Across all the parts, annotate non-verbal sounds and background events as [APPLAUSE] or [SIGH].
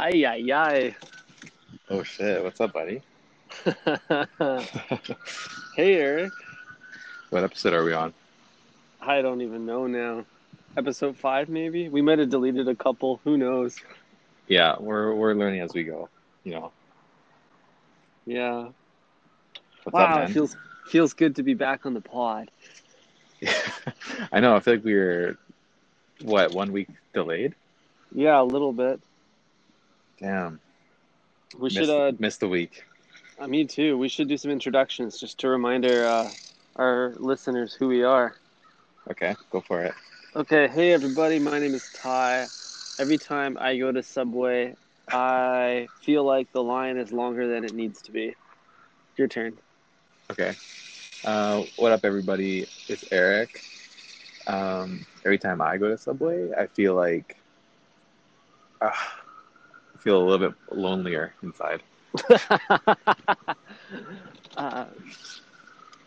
Ay, ay, ay. Oh shit! What's up, buddy? [LAUGHS] hey, Eric. What episode are we on? I don't even know now. Episode five, maybe. We might have deleted a couple. Who knows? Yeah, we're we're learning as we go. You know. Yeah. What's wow, up, it feels feels good to be back on the pod. [LAUGHS] I know. I feel like we were what one week delayed. Yeah, a little bit. Damn. We missed, should. Uh, missed the week. uh, me too. We should do some introductions just to remind our uh, our listeners who we are. Okay, go for it. Okay, hey everybody, my name is Ty. Every time I go to Subway, I feel like the line is longer than it needs to be. Your turn. Okay. Uh, what up, everybody? It's Eric. Um, every time I go to Subway, I feel like uh, feel a little bit lonelier inside. [LAUGHS] uh,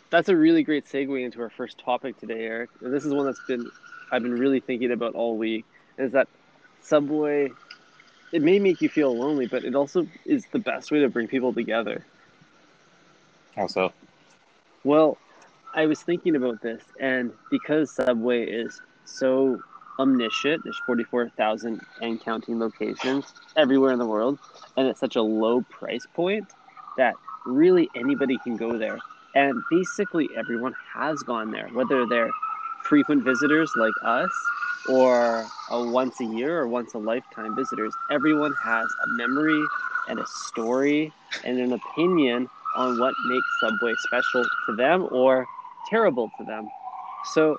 that's a really great segue into our first topic today, Eric. And this is one that's been I've been really thinking about all week. Is that Subway? It may make you feel lonely, but it also is the best way to bring people together. How so? Well, I was thinking about this, and because Subway is so omniscient, there's 44,000 and counting locations everywhere in the world, and it's such a low price point that really anybody can go there. And basically, everyone has gone there, whether they're frequent visitors like us or a once a year or once a lifetime visitors. Everyone has a memory and a story and an opinion on what makes Subway special to them or terrible to them. So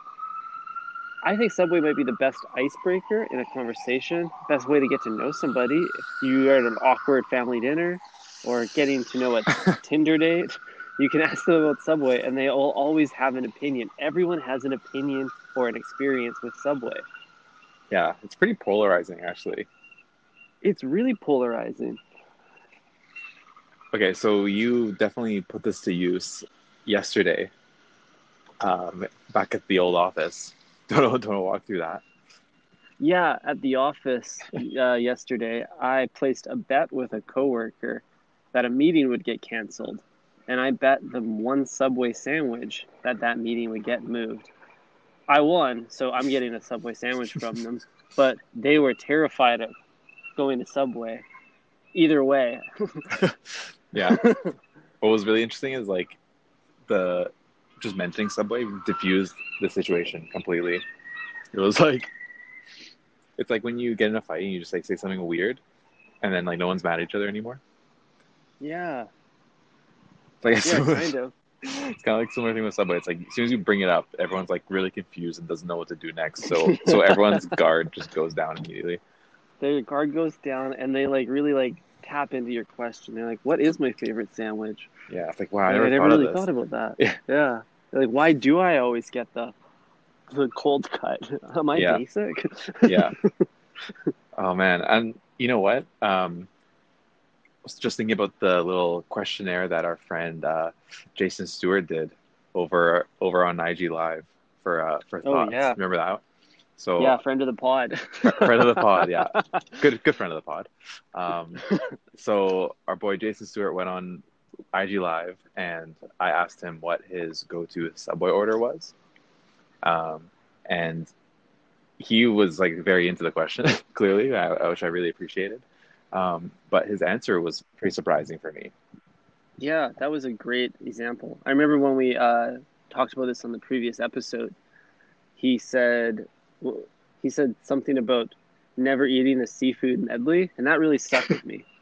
I think Subway might be the best icebreaker in a conversation, best way to get to know somebody. If you are at an awkward family dinner or getting to know a [LAUGHS] Tinder date, you can ask them about Subway and they will always have an opinion. Everyone has an opinion or an experience with Subway. Yeah, it's pretty polarizing, actually. It's really polarizing. Okay, so you definitely put this to use yesterday, um, back at the old office. Don't don't walk through that. Yeah, at the office uh, yesterday, I placed a bet with a coworker that a meeting would get canceled, and I bet them one Subway sandwich that that meeting would get moved. I won, so I'm getting a Subway sandwich from them, but they were terrified of going to Subway. Either way, [LAUGHS] Yeah. [LAUGHS] what was really interesting is like the just mentioning Subway diffused the situation completely. It was like it's like when you get in a fight and you just like say something weird and then like no one's mad at each other anymore. yeah, It's like yeah, [LAUGHS] kind of. it's kind of like similar thing with Subway. It's like as soon as you bring it up, everyone's like really confused and doesn't know what to do next. So [LAUGHS] so everyone's guard just goes down immediately. Their guard goes down, and they like really like tap into your question. They're like, "What is my favorite sandwich?" Yeah, it's like wow, I I never, never, thought really thought about that. [LAUGHS] Yeah. Yeah. Like, why do I always get the the cold cut? [LAUGHS] Am I Yeah. basic? [LAUGHS] yeah. [LAUGHS] Oh man, and you know what? Um, I was just thinking about the little questionnaire that our friend uh, Jason Stewart did over over on IG Live for uh, for thoughts. Oh, thoughts. yeah. Remember that? So yeah, friend of the pod. friend of the pod, yeah, good good friend of the pod. Um, so our boy Jason Stewart went on IG Live, and I asked him what his go-to Subway order was, um, and he was like very into the question, [LAUGHS] clearly, which I really appreciated. Um, but his answer was pretty surprising for me. Yeah, that was a great example. I remember when we uh, talked about this on the previous episode. He said he said something about never eating the seafood medley, and that really stuck with me. [LAUGHS]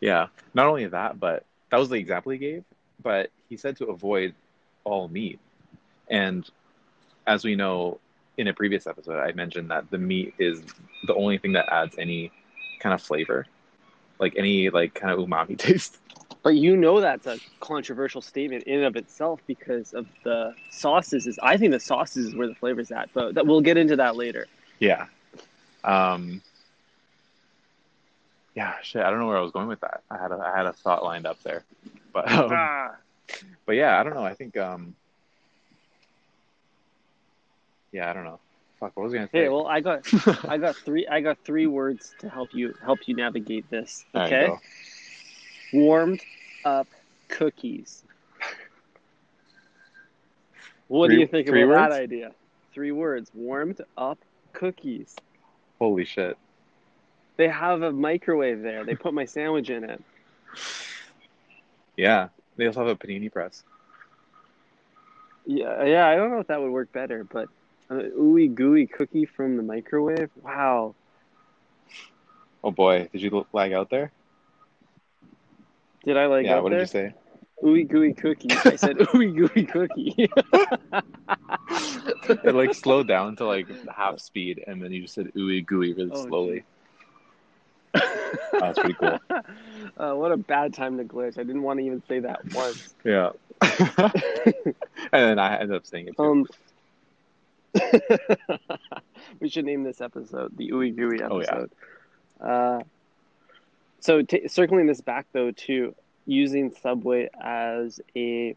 Yeah, not only that, but that was the example he gave. But he said to avoid all meat, and as we know in a previous episode, I mentioned that the meat is the only thing that adds any kind of flavor, like any like kind of umami [LAUGHS] taste. But you know that's a controversial statement in and of itself because of the sauces. Is I think the sauces is where the flavor's at, but that, we'll get into that later. Yeah. Um. Yeah, shit. I don't know where I was going with that. I had a I had a thought lined up there, but um, Ah, but yeah, I don't know. I think um. Yeah, I don't know. Fuck, what was I gonna say? Hey, well, I got I got [LAUGHS] three I got three words to help you help you navigate this. Okay, warmed up cookies. What do you think three about words? that idea? Three words: warmed up cookies. Holy shit. They have a microwave there. They put my sandwich in it. Yeah. They also have a panini press. Yeah, yeah. I don't know if that would work better, but an ooey gooey cookie from the microwave. Wow. Oh boy, did you lag out there? Did I like yeah, out what there? did you say? Ooey gooey cookie. I said [LAUGHS] ooey gooey cookie. [LAUGHS] It like slowed down to like half speed and then you just said ooey gooey really Oh, slowly. [LAUGHS] That's pretty cool. [LAUGHS] Uh, what a bad time to glitch. I didn't want to even say that once. [LAUGHS] Yeah. and then I ended up saying it too. Um, we should name this episode the Ooey Gooey Oh, yeah. episode. uh, so, t- circling this back though to using Subway as a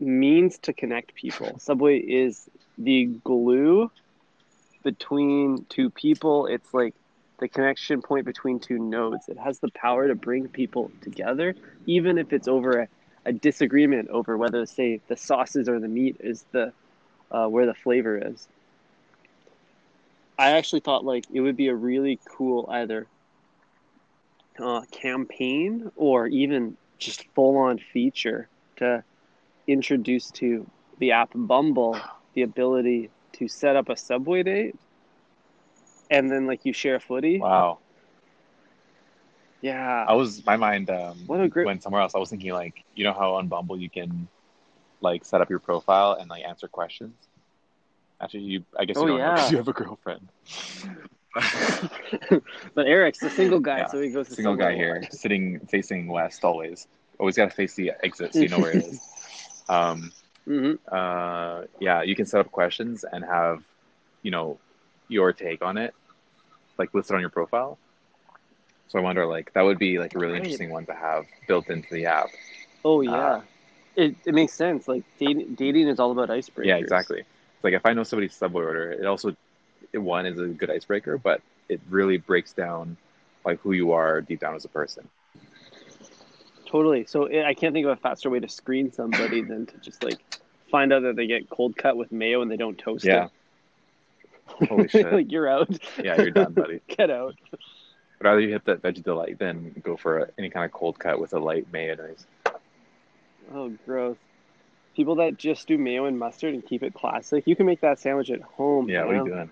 means to connect people. Subway is the glue between two people. It's like the connection point between two nodes. It has the power to bring people together, even if it's over a, a disagreement over whether, say, the sauces or the meat is the uh, where the flavor is. I actually thought like it would be a really cool either uh, campaign or even just full on feature to introduce to the app Bumble the ability to set up a subway date and then like you share footy. Wow. Yeah. I was my mind um What a great- went somewhere else. I was thinking like, you know how on Bumble you can like set up your profile and like answer questions? Actually you I guess you Oh, don't yeah. because [LAUGHS] you have a girlfriend. [LAUGHS] but Eric's the single guy, Yeah, so he goes to Single guy here, sitting facing west always. Always gotta face the exit so you know where it is. [LAUGHS] Um Mhm. uh, yeah, you can set up questions and have, you know, your take on it, like listed on your profile. So I wonder, like, that would be like a really Right. interesting one to have built into the app. Oh Uh, yeah. it it makes sense. Like dating dating is all about icebreakers. Yeah, exactly. It's like if I know somebody's subway order, it also, it, one is a good icebreaker, but it really breaks down like who you are deep down as a person. Totally. So I I can't think of a faster way to screen somebody than to just like find out that they get cold cut with mayo and they don't toast Yeah. it. [LAUGHS] Holy shit. like you're out. Yeah, you're done, buddy. [LAUGHS] Get out. I'd rather you hit that veggie delight than go for a, any kind of cold cut with a light mayonnaise. Oh, gross. People that just do mayo and mustard and keep it classic. You can make that sandwich at home. Yeah, what are you doing?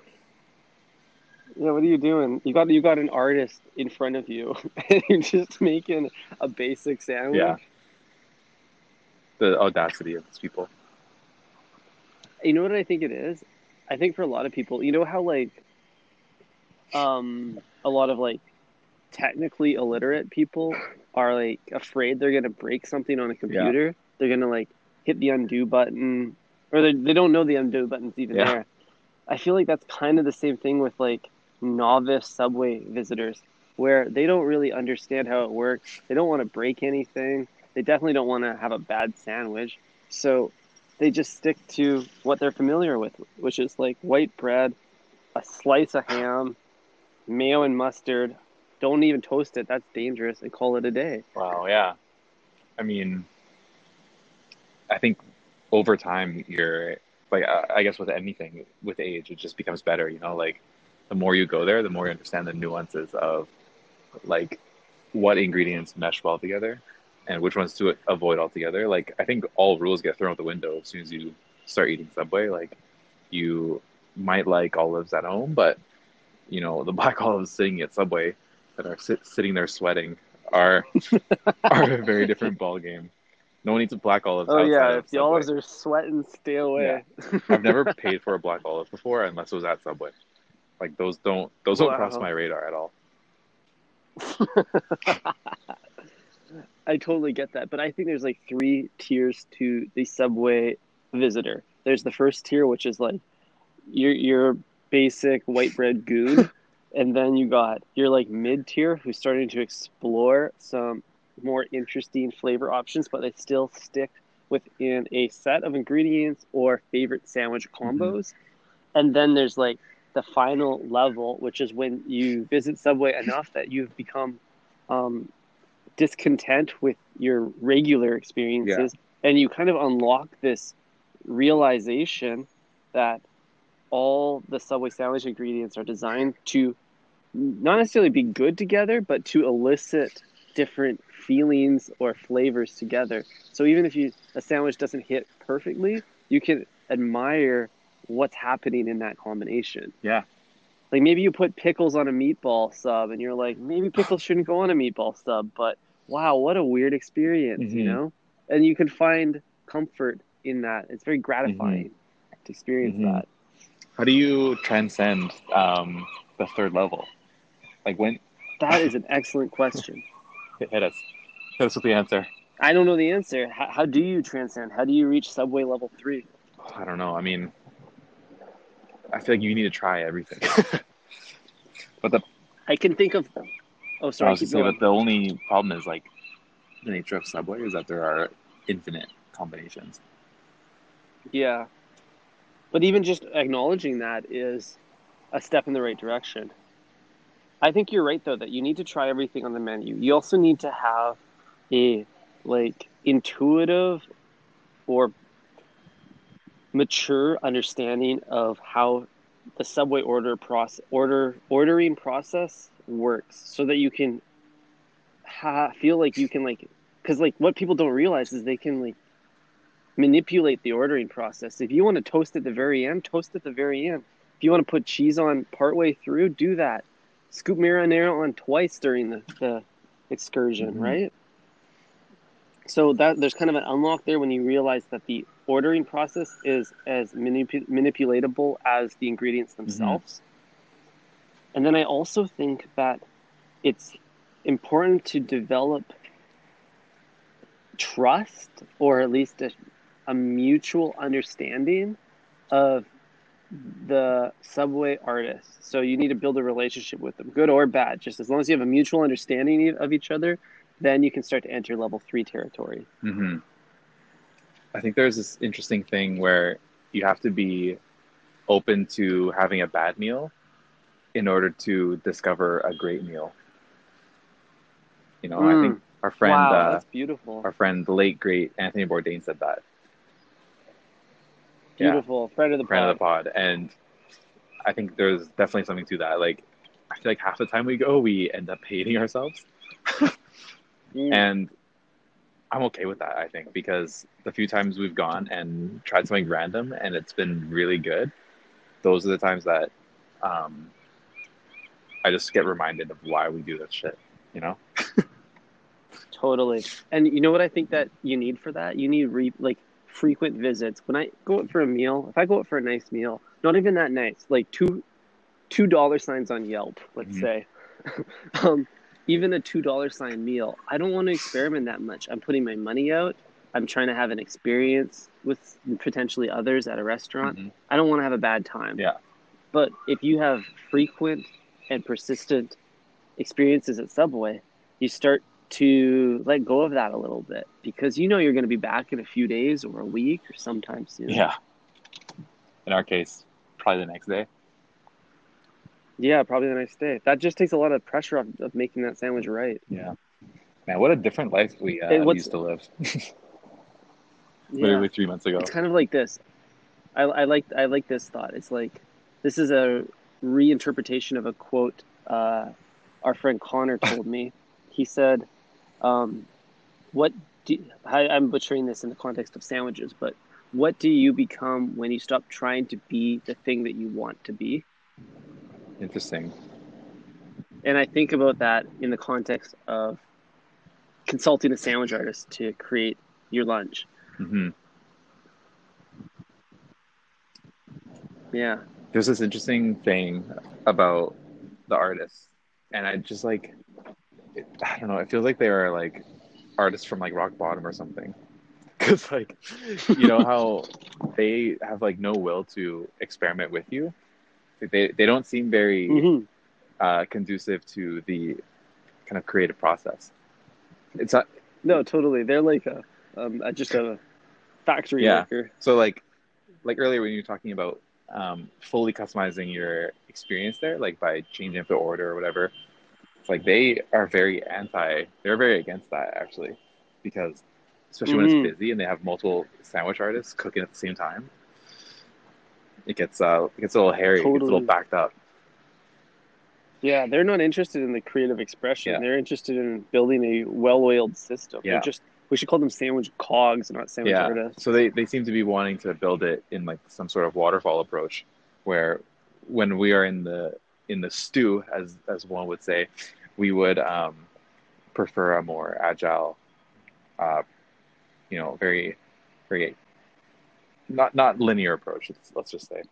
Yeah, what are you doing? You got you got an artist in front of you, [LAUGHS] and you're just making a basic sandwich. Yeah. The audacity of these people. You know what I think it is? I think for a lot of people, you know how like um a lot of like technically illiterate people are like afraid they're gonna break something on a computer. They're gonna like hit the undo button or they they don't know the undo button's even Yeah. there. I feel like that's kind of the same thing with like novice subway visitors where they don't really understand how it works. They don't want to break anything. They definitely don't want to have a bad sandwich. So they just stick to what they're familiar with, which is like white bread, a slice of ham, mayo and mustard. Don't even toast it. That's dangerous. And call it a day. Wow, yeah. I mean, I think over time, you're like, I guess with anything, with age, it just becomes better. You know, like the more you go there, the more you understand the nuances of like what ingredients mesh well together and which ones to avoid altogether. Like, I think all rules get thrown out the window as soon as you start eating Subway. Like, you might like olives at home, but you know, the [LAUGHS] black olives sitting at Subway that are sit- sitting there sweating are [LAUGHS] are a very different ball game. No one eats black olives. Oh yeah, if the Subway. olives are sweating, stay away. [LAUGHS] I've never paid for a black olive before unless it was at Subway. Like those don't those don't cross my radar at all. I totally get that, but I think there's like three tiers to the subway visitor. There's the first tier, which is like your your basic white bread goon, [LAUGHS] and then you got your like mid tier who's starting to explore some more interesting flavor options, but they still stick within a set of ingredients or favorite sandwich combos. and then there's like the final level, which is when you visit Subway enough that you've become um, discontent with your regular experiences, yeah. and you kind of unlock this realization that all the Subway sandwich ingredients are designed to not necessarily be good together, but to elicit different feelings or flavors together. So even if you a sandwich doesn't hit perfectly, you can admire what's happening in that combination. Yeah. Like maybe you put pickles on a meatball sub and you're like, maybe [SIGHS] pickles shouldn't go on a meatball sub, but wow, what a weird experience, mm-hmm. you know? And you can find comfort in that. It's very gratifying mm-hmm. to experience mm-hmm. that. How do you transcend um, the third level? Like when? That is an excellent question. [LAUGHS] Hit us. Hit us with the answer. I don't know the answer. How, how do you transcend? How do you reach Subway level three? I don't know. I mean, I feel like you need to try everything. [LAUGHS] but the I can think of. Oh, sorry. I was say, but the only problem is like the nature of Subway is that there are infinite combinations. Yeah, but even just acknowledging that is a step in the right direction. I think you're right though that you need to try everything on the menu. You also need to have a like intuitive or mature understanding of how the subway order process order ordering process works so that you can ha- feel like you can like because like what people don't realize is they can like manipulate the ordering process. If you want to toast at the very end toast at the very end. If you want to put cheese on partway through do that. Scoop marinara on twice during the, the excursion mm-hmm. right? So that there's kind of an unlock there when you realize that the ordering process is as manip- manipulatable as the ingredients mm-hmm. themselves. Mm-hmm. And then I also think that it's important to develop trust or at least a, a mutual understanding of the subway artists. So you need to build a relationship with them, good or bad. Just as long as you have a mutual understanding of each other, then you can start to enter level three territory. Mm-hmm. I think there's this interesting thing where you have to be open to having a bad meal in order to discover a great meal. You know, mm. I think our friend, wow, uh, that's beautiful. Our friend, the late great Anthony Bourdain, said that. Beautiful, yeah. friend of the friend pod. of the pod, and I think there's definitely something to that. Like, I feel like half the time we go, we end up hating ourselves. [LAUGHS] mm. And I'm okay with that, I think, because the few times we've gone and tried something random and it's been really good, those are the times that um, I just get reminded of why we do this shit, you know? [LAUGHS] totally. And you know what I think that you need for that? You need re- like frequent visits. When I go out for a meal, if I go out for a nice meal, not even that nice, like two two dollar signs on Yelp, let's mm-hmm. say. [LAUGHS] um, even a two dollar sign meal, I don't want to experiment that much. I'm putting my money out. I'm trying to have an experience with potentially others at a restaurant. Mm-hmm. I don't want to have a bad time. Yeah. But if you have frequent and persistent experiences at Subway, you start to let go of that a little bit because you know you're going to be back in a few days or a week or sometime soon. Yeah. In our case, probably the next day. Yeah, probably the next day. That just takes a lot of pressure off of making that sandwich right. Yeah. Man, what a different life we uh, used to live. [LAUGHS] Literally three months ago. It's kind of like this. I, I like I like this thought. It's like this is a reinterpretation of a quote uh, our friend Connor [LAUGHS] told me. he said, um, "What do I, I'm butchering this in the context of sandwiches, but what do you become when you stop trying to be the thing that you want to be?" Interesting. And I think about that in the context of consulting a sandwich artist to create your lunch. Mm-hmm. Yeah. There's this interesting thing about the artists, and I just like, I don't know. It feels like they are like artists from like rock bottom or something. [LAUGHS] Because like, you know how [LAUGHS] they have like no will to experiment with you, they they don't seem very mm-hmm. uh, conducive to the kind of creative process. It's not. No, totally. They're like a, um, just a factory yeah. worker. So like, like earlier when you were talking about um, fully customizing your experience there, like by changing up the order or whatever. It's like they are very anti. They're very against that actually, because especially when Mhm. it's busy and they have multiple sandwich artists cooking at the same time, it gets uh it gets a little hairy, it gets a little backed up. Yeah, they're not interested in the creative expression. Yeah. They're interested in building a well-oiled system. They're Yeah. just we should call them sandwich cogs, not sandwich yeah. artists. So they, they seem to be wanting to build it in like some sort of waterfall approach, where when we are in the in the stew, as as one would say, we would um, prefer a more agile, uh, you know, very very not not linear approach. Let's, let's just say.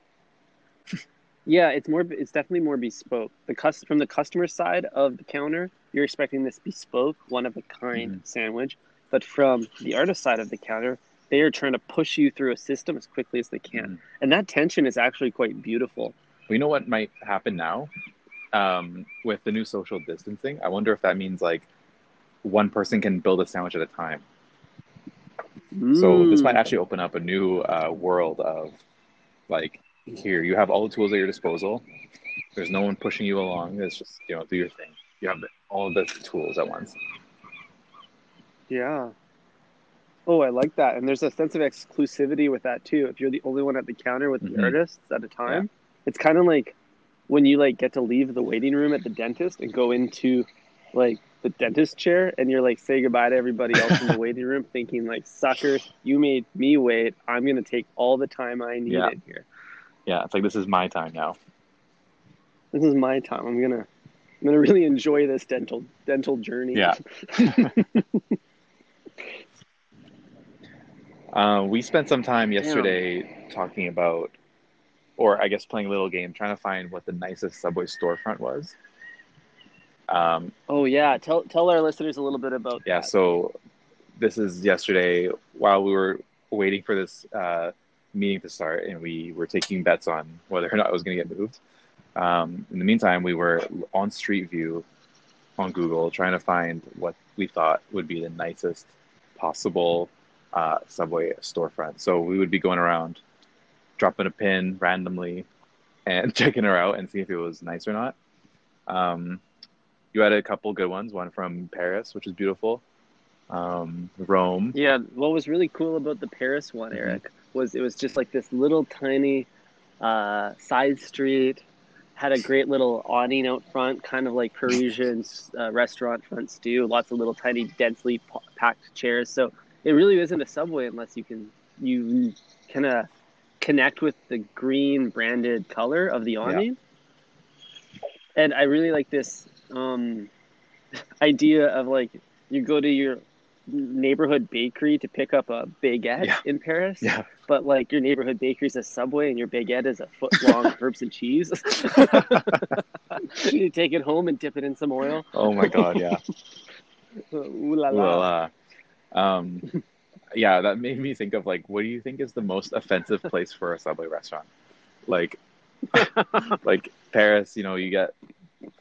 Yeah, it's more. It's definitely more bespoke. The cus- from the customer side of the counter, you're expecting this bespoke, one of a kind Mm-hmm. sandwich. But from the artist side of the counter, they are trying to push you through a system as quickly as they can, Mhm. and that tension is actually quite beautiful. We know what might happen now um, with the new social distancing. I wonder if that means like one person can build a sandwich at a time. So this might actually open up a new uh, world of like here you have all the tools at your disposal. There's no one pushing you along. It's just you know do your thing. You have all the tools at once. Yeah. Oh, I like that. And there's a sense of exclusivity with that too. If you're the only one at the counter with the Mhm. artists at a time, it's kind of like when you like get to leave the waiting room at the dentist and go into like the dentist chair and you're like say goodbye to everybody else in the [LAUGHS] waiting room thinking like suckers, you made me wait. I'm going to take all the time I needed Yeah. here. Yeah, it's like this is my time now. This is my time. I'm going to I'm going to really enjoy this dental dental journey. Yeah. [LAUGHS] Uh, we spent some time yesterday talking about, or I guess playing a little game, trying to find what the nicest Subway storefront was. Um, Oh yeah, tell tell our listeners a little bit about yeah, that. so this is yesterday while we were waiting for this uh, meeting to start, and we were taking bets on whether or not it was going to get moved. Um, in the meantime, we were on Street View on Google trying to find what we thought would be the nicest possible uh, Subway storefront. So we would be going around, dropping a pin randomly, and [LAUGHS] checking her out and see if it was nice or not. Um, you had a couple good ones. One from Paris, which is beautiful. Um, Rome. Yeah, what was really cool about the Paris one, Mhm. Eric, was it was just like this little tiny uh, side street, had a great little awning out front, kind of like Parisian [LAUGHS] uh, restaurant fronts do. Lots of little tiny, densely p- packed chairs. So it really isn't a subway unless you can you kind of connect with the green branded color of the awning. And I really like this um, [LAUGHS] idea of like you go to your neighborhood bakery to pick up a baguette Yeah. in Paris, Yeah. but like your neighborhood bakery is a Subway and your baguette is a foot [LAUGHS] long herbs and cheese. [LAUGHS] you take it home and dip it in some oil. Oh my God, yeah. Ooh la la. well, uh, um, yeah, that made me think of like, what do you think is the most offensive place for a Subway restaurant? Like, like Paris, you know, you get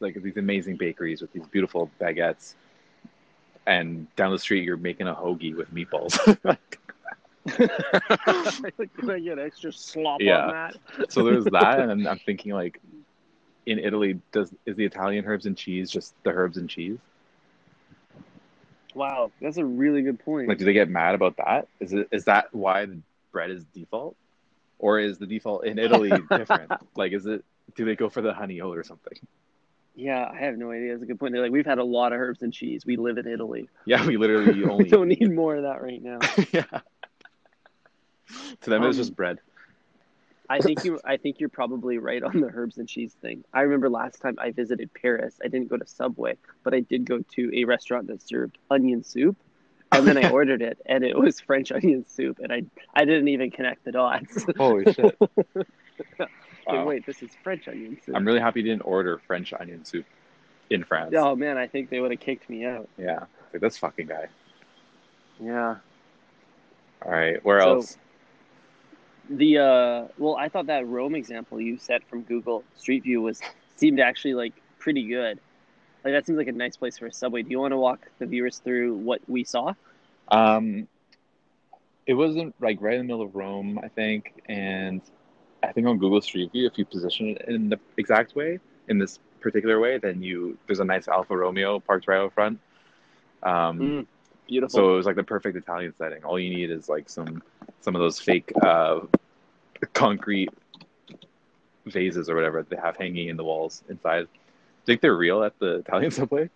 like these amazing bakeries with these beautiful baguettes, and down the street you're making a hoagie with meatballs. [LAUGHS] [LAUGHS] like, can I get extra slop Yeah. on that? so there's [LAUGHS] that, and I'm thinking like, in Italy, does is the Italian herbs and cheese just the herbs and cheese? Wow, that's a really good point. Like, do they get mad about that? Is it is that why the bread is default, or is the default in Italy different? like, is it do they go for the honey oat or something? Yeah, I have no idea. That's a good point. They're like, we've had a lot of herbs and cheese. We live in Italy. [LAUGHS] Yeah, we literally [LAUGHS] we only don't need more of that right now. [LAUGHS] yeah. To them, it's Um, just bread. I think you. I think you're probably right on the herbs and cheese thing. I remember last time I visited Paris, I didn't go to Subway, but I did go to a restaurant that served onion soup, and then I ordered it, and it was French onion soup, and I I didn't even connect the dots. Holy shit! Wow. wait, this is French onion soup. I'm really happy you didn't order French onion soup in France. Oh man, I think they would have kicked me out. Yeah, like this fucking guy. Yeah. All right, where So- else? The uh, well, I thought that Rome example you set from Google Street View was seemed actually like pretty good. Like that seems like a nice place for a subway. Do you want to walk the viewers through what we saw? Um, it wasn't like right in the middle of Rome, I think, and I think on Google Street View, if you position it in the exact way, in this particular way, then you there's a nice Alfa Romeo parked right out front. Um, Mm, beautiful. so it was like the perfect Italian setting. All you need is like some some of those fake uh, concrete vases or whatever they have hanging in the walls inside. Think they're real at the Italian [LAUGHS] subway?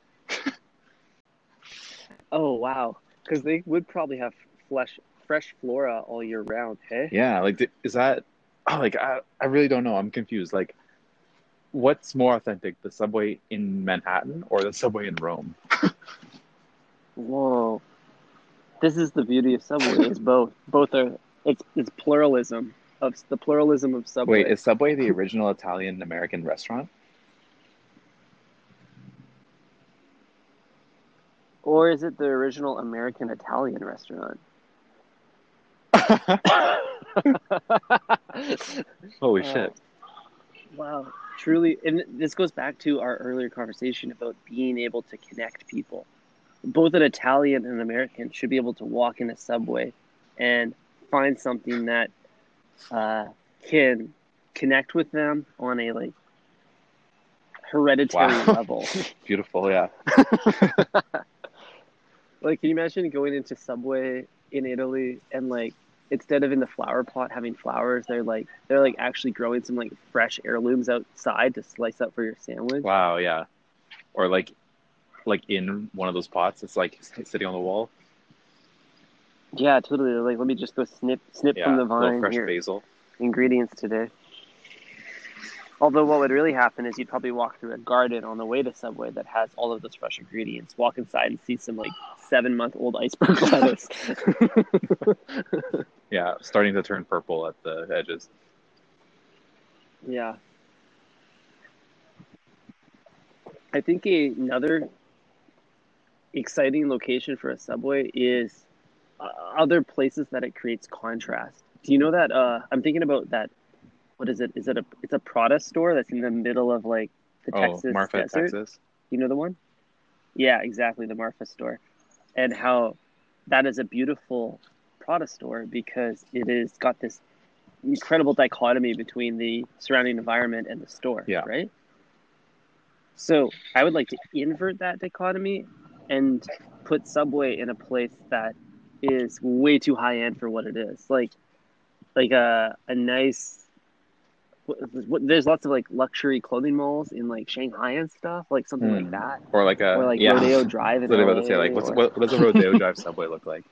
oh wow, because they would probably have flesh, fresh flora all year round. Hey. Yeah, like is that? Oh, like I I really don't know. I'm confused. Like, what's more authentic, the subway in Manhattan or the subway in Rome? [LAUGHS] Whoa. This is the beauty of Subway. It's both. Both are. It's it's pluralism of the pluralism of Subway. Wait, is Subway the original Italian American restaurant? or is it the original American Italian restaurant? [LAUGHS] [LAUGHS] [LAUGHS] Holy Oh. shit! Wow, truly, and this goes back to our earlier conversation about being able to connect people. Both an Italian and an American should be able to walk in a subway and find something that uh, can connect with them on a like hereditary Wow. [LAUGHS] level. Beautiful, yeah. [LAUGHS] Like, can you imagine going into Subway in Italy and like instead of in the flower pot having flowers, they're like they're like actually growing some like fresh heirlooms outside to slice up for your sandwich. Wow, yeah. Or like, like in one of those pots, it's like sitting on the wall. Yeah, totally. Like, let me just go snip snip Yeah, from the vine fresh here. basil. Ingredients today. Although what would really happen is you'd probably walk through a garden on the way to Subway that has all of those fresh ingredients. Walk inside and see some like seven month old iceberg lettuce. [LAUGHS] Yeah, starting to turn purple at the edges. Yeah. I think a- another exciting location for a subway is uh, other places that it creates contrast. Do you know that? Uh, I'm thinking about that. What is it? Is it a? It's a Prada store that's in the middle of like the oh, Texas Marfa, desert. Texas. You know the one? Yeah, exactly, the Marfa store. And how that is a beautiful Prada store because it is got this incredible dichotomy between the surrounding environment and the store, Yeah. right? So, I would like to invert that dichotomy and put Subway in a place that is way too high end for what it is. Like like a a nice what, what, there's lots of like luxury clothing malls in like Shanghai and stuff, like something like Hmm. that Or like a or like yeah. Rodeo [LAUGHS] Drive in Literally about to say like what's or- what, what does a [LAUGHS] rodeo drive subway look like?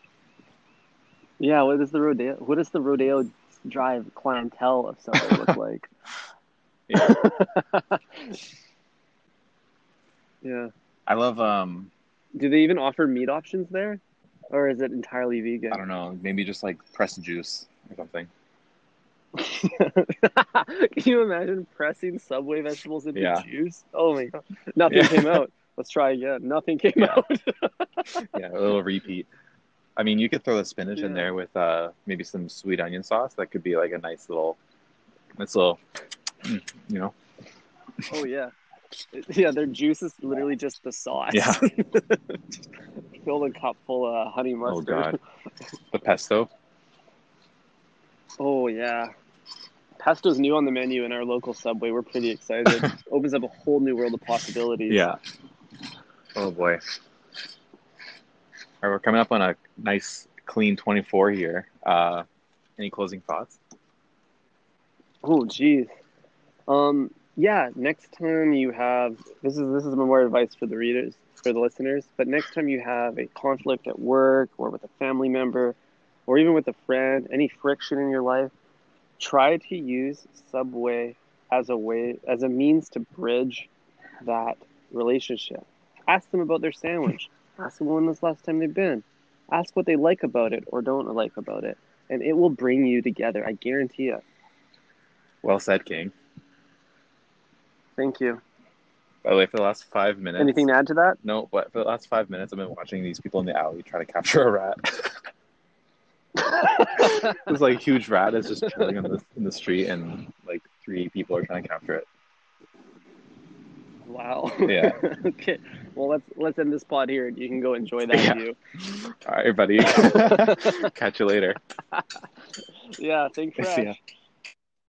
yeah, what does the rodeo? What does the Rodeo Drive clientele of Subway look [LAUGHS] like? Yeah. yeah. I love um Do they even offer meat options there, or is it entirely vegan? I don't know, maybe just like pressed juice or something. [LAUGHS] Can you imagine pressing Subway vegetables into Yeah. juice? Oh my god, nothing Yeah. came out. Let's try again. Nothing came Yeah. out. [LAUGHS] Yeah, a little repeat. I mean, you could throw the spinach in there with uh maybe some sweet onion sauce. That could be like a nice little, nice little, you know. oh yeah, [LAUGHS] yeah. Their juice is literally just the sauce. Yeah. Fill the cup full of honey mustard. Oh god, the pesto. Oh yeah. Pesto's new on the menu in our local subway. We're pretty excited. [LAUGHS] Opens up a whole new world of possibilities. Yeah. Oh boy. All right, we're coming up on a nice clean 24 here. Uh, any closing thoughts? Oh geez. Um yeah, next time you have this is this is more advice for the readers, for the listeners, but next time you have a conflict at work or with a family member or even with a friend, any friction in your life, try to use Subway as a way as a means to bridge that relationship. Ask them about their sandwich. [LAUGHS] Ask them when was the last time they've been. Ask what they like about it or don't like about it. And it will bring you together. I guarantee it. Well said, King. Thank you. By the way, for the last five minutes. Anything to add to that? No, but for the last five minutes, I've been watching these people in the alley try to capture a rat. [LAUGHS] [LAUGHS] this like huge rat is just chilling in the in the street, and like three people are trying to capture it. wow. Yeah. [LAUGHS] okay. Well, let's let's end this pod here, and you can go enjoy that Yeah. view. All right, buddy. [LAUGHS] Catch you later. Yeah. Thanks for See ya.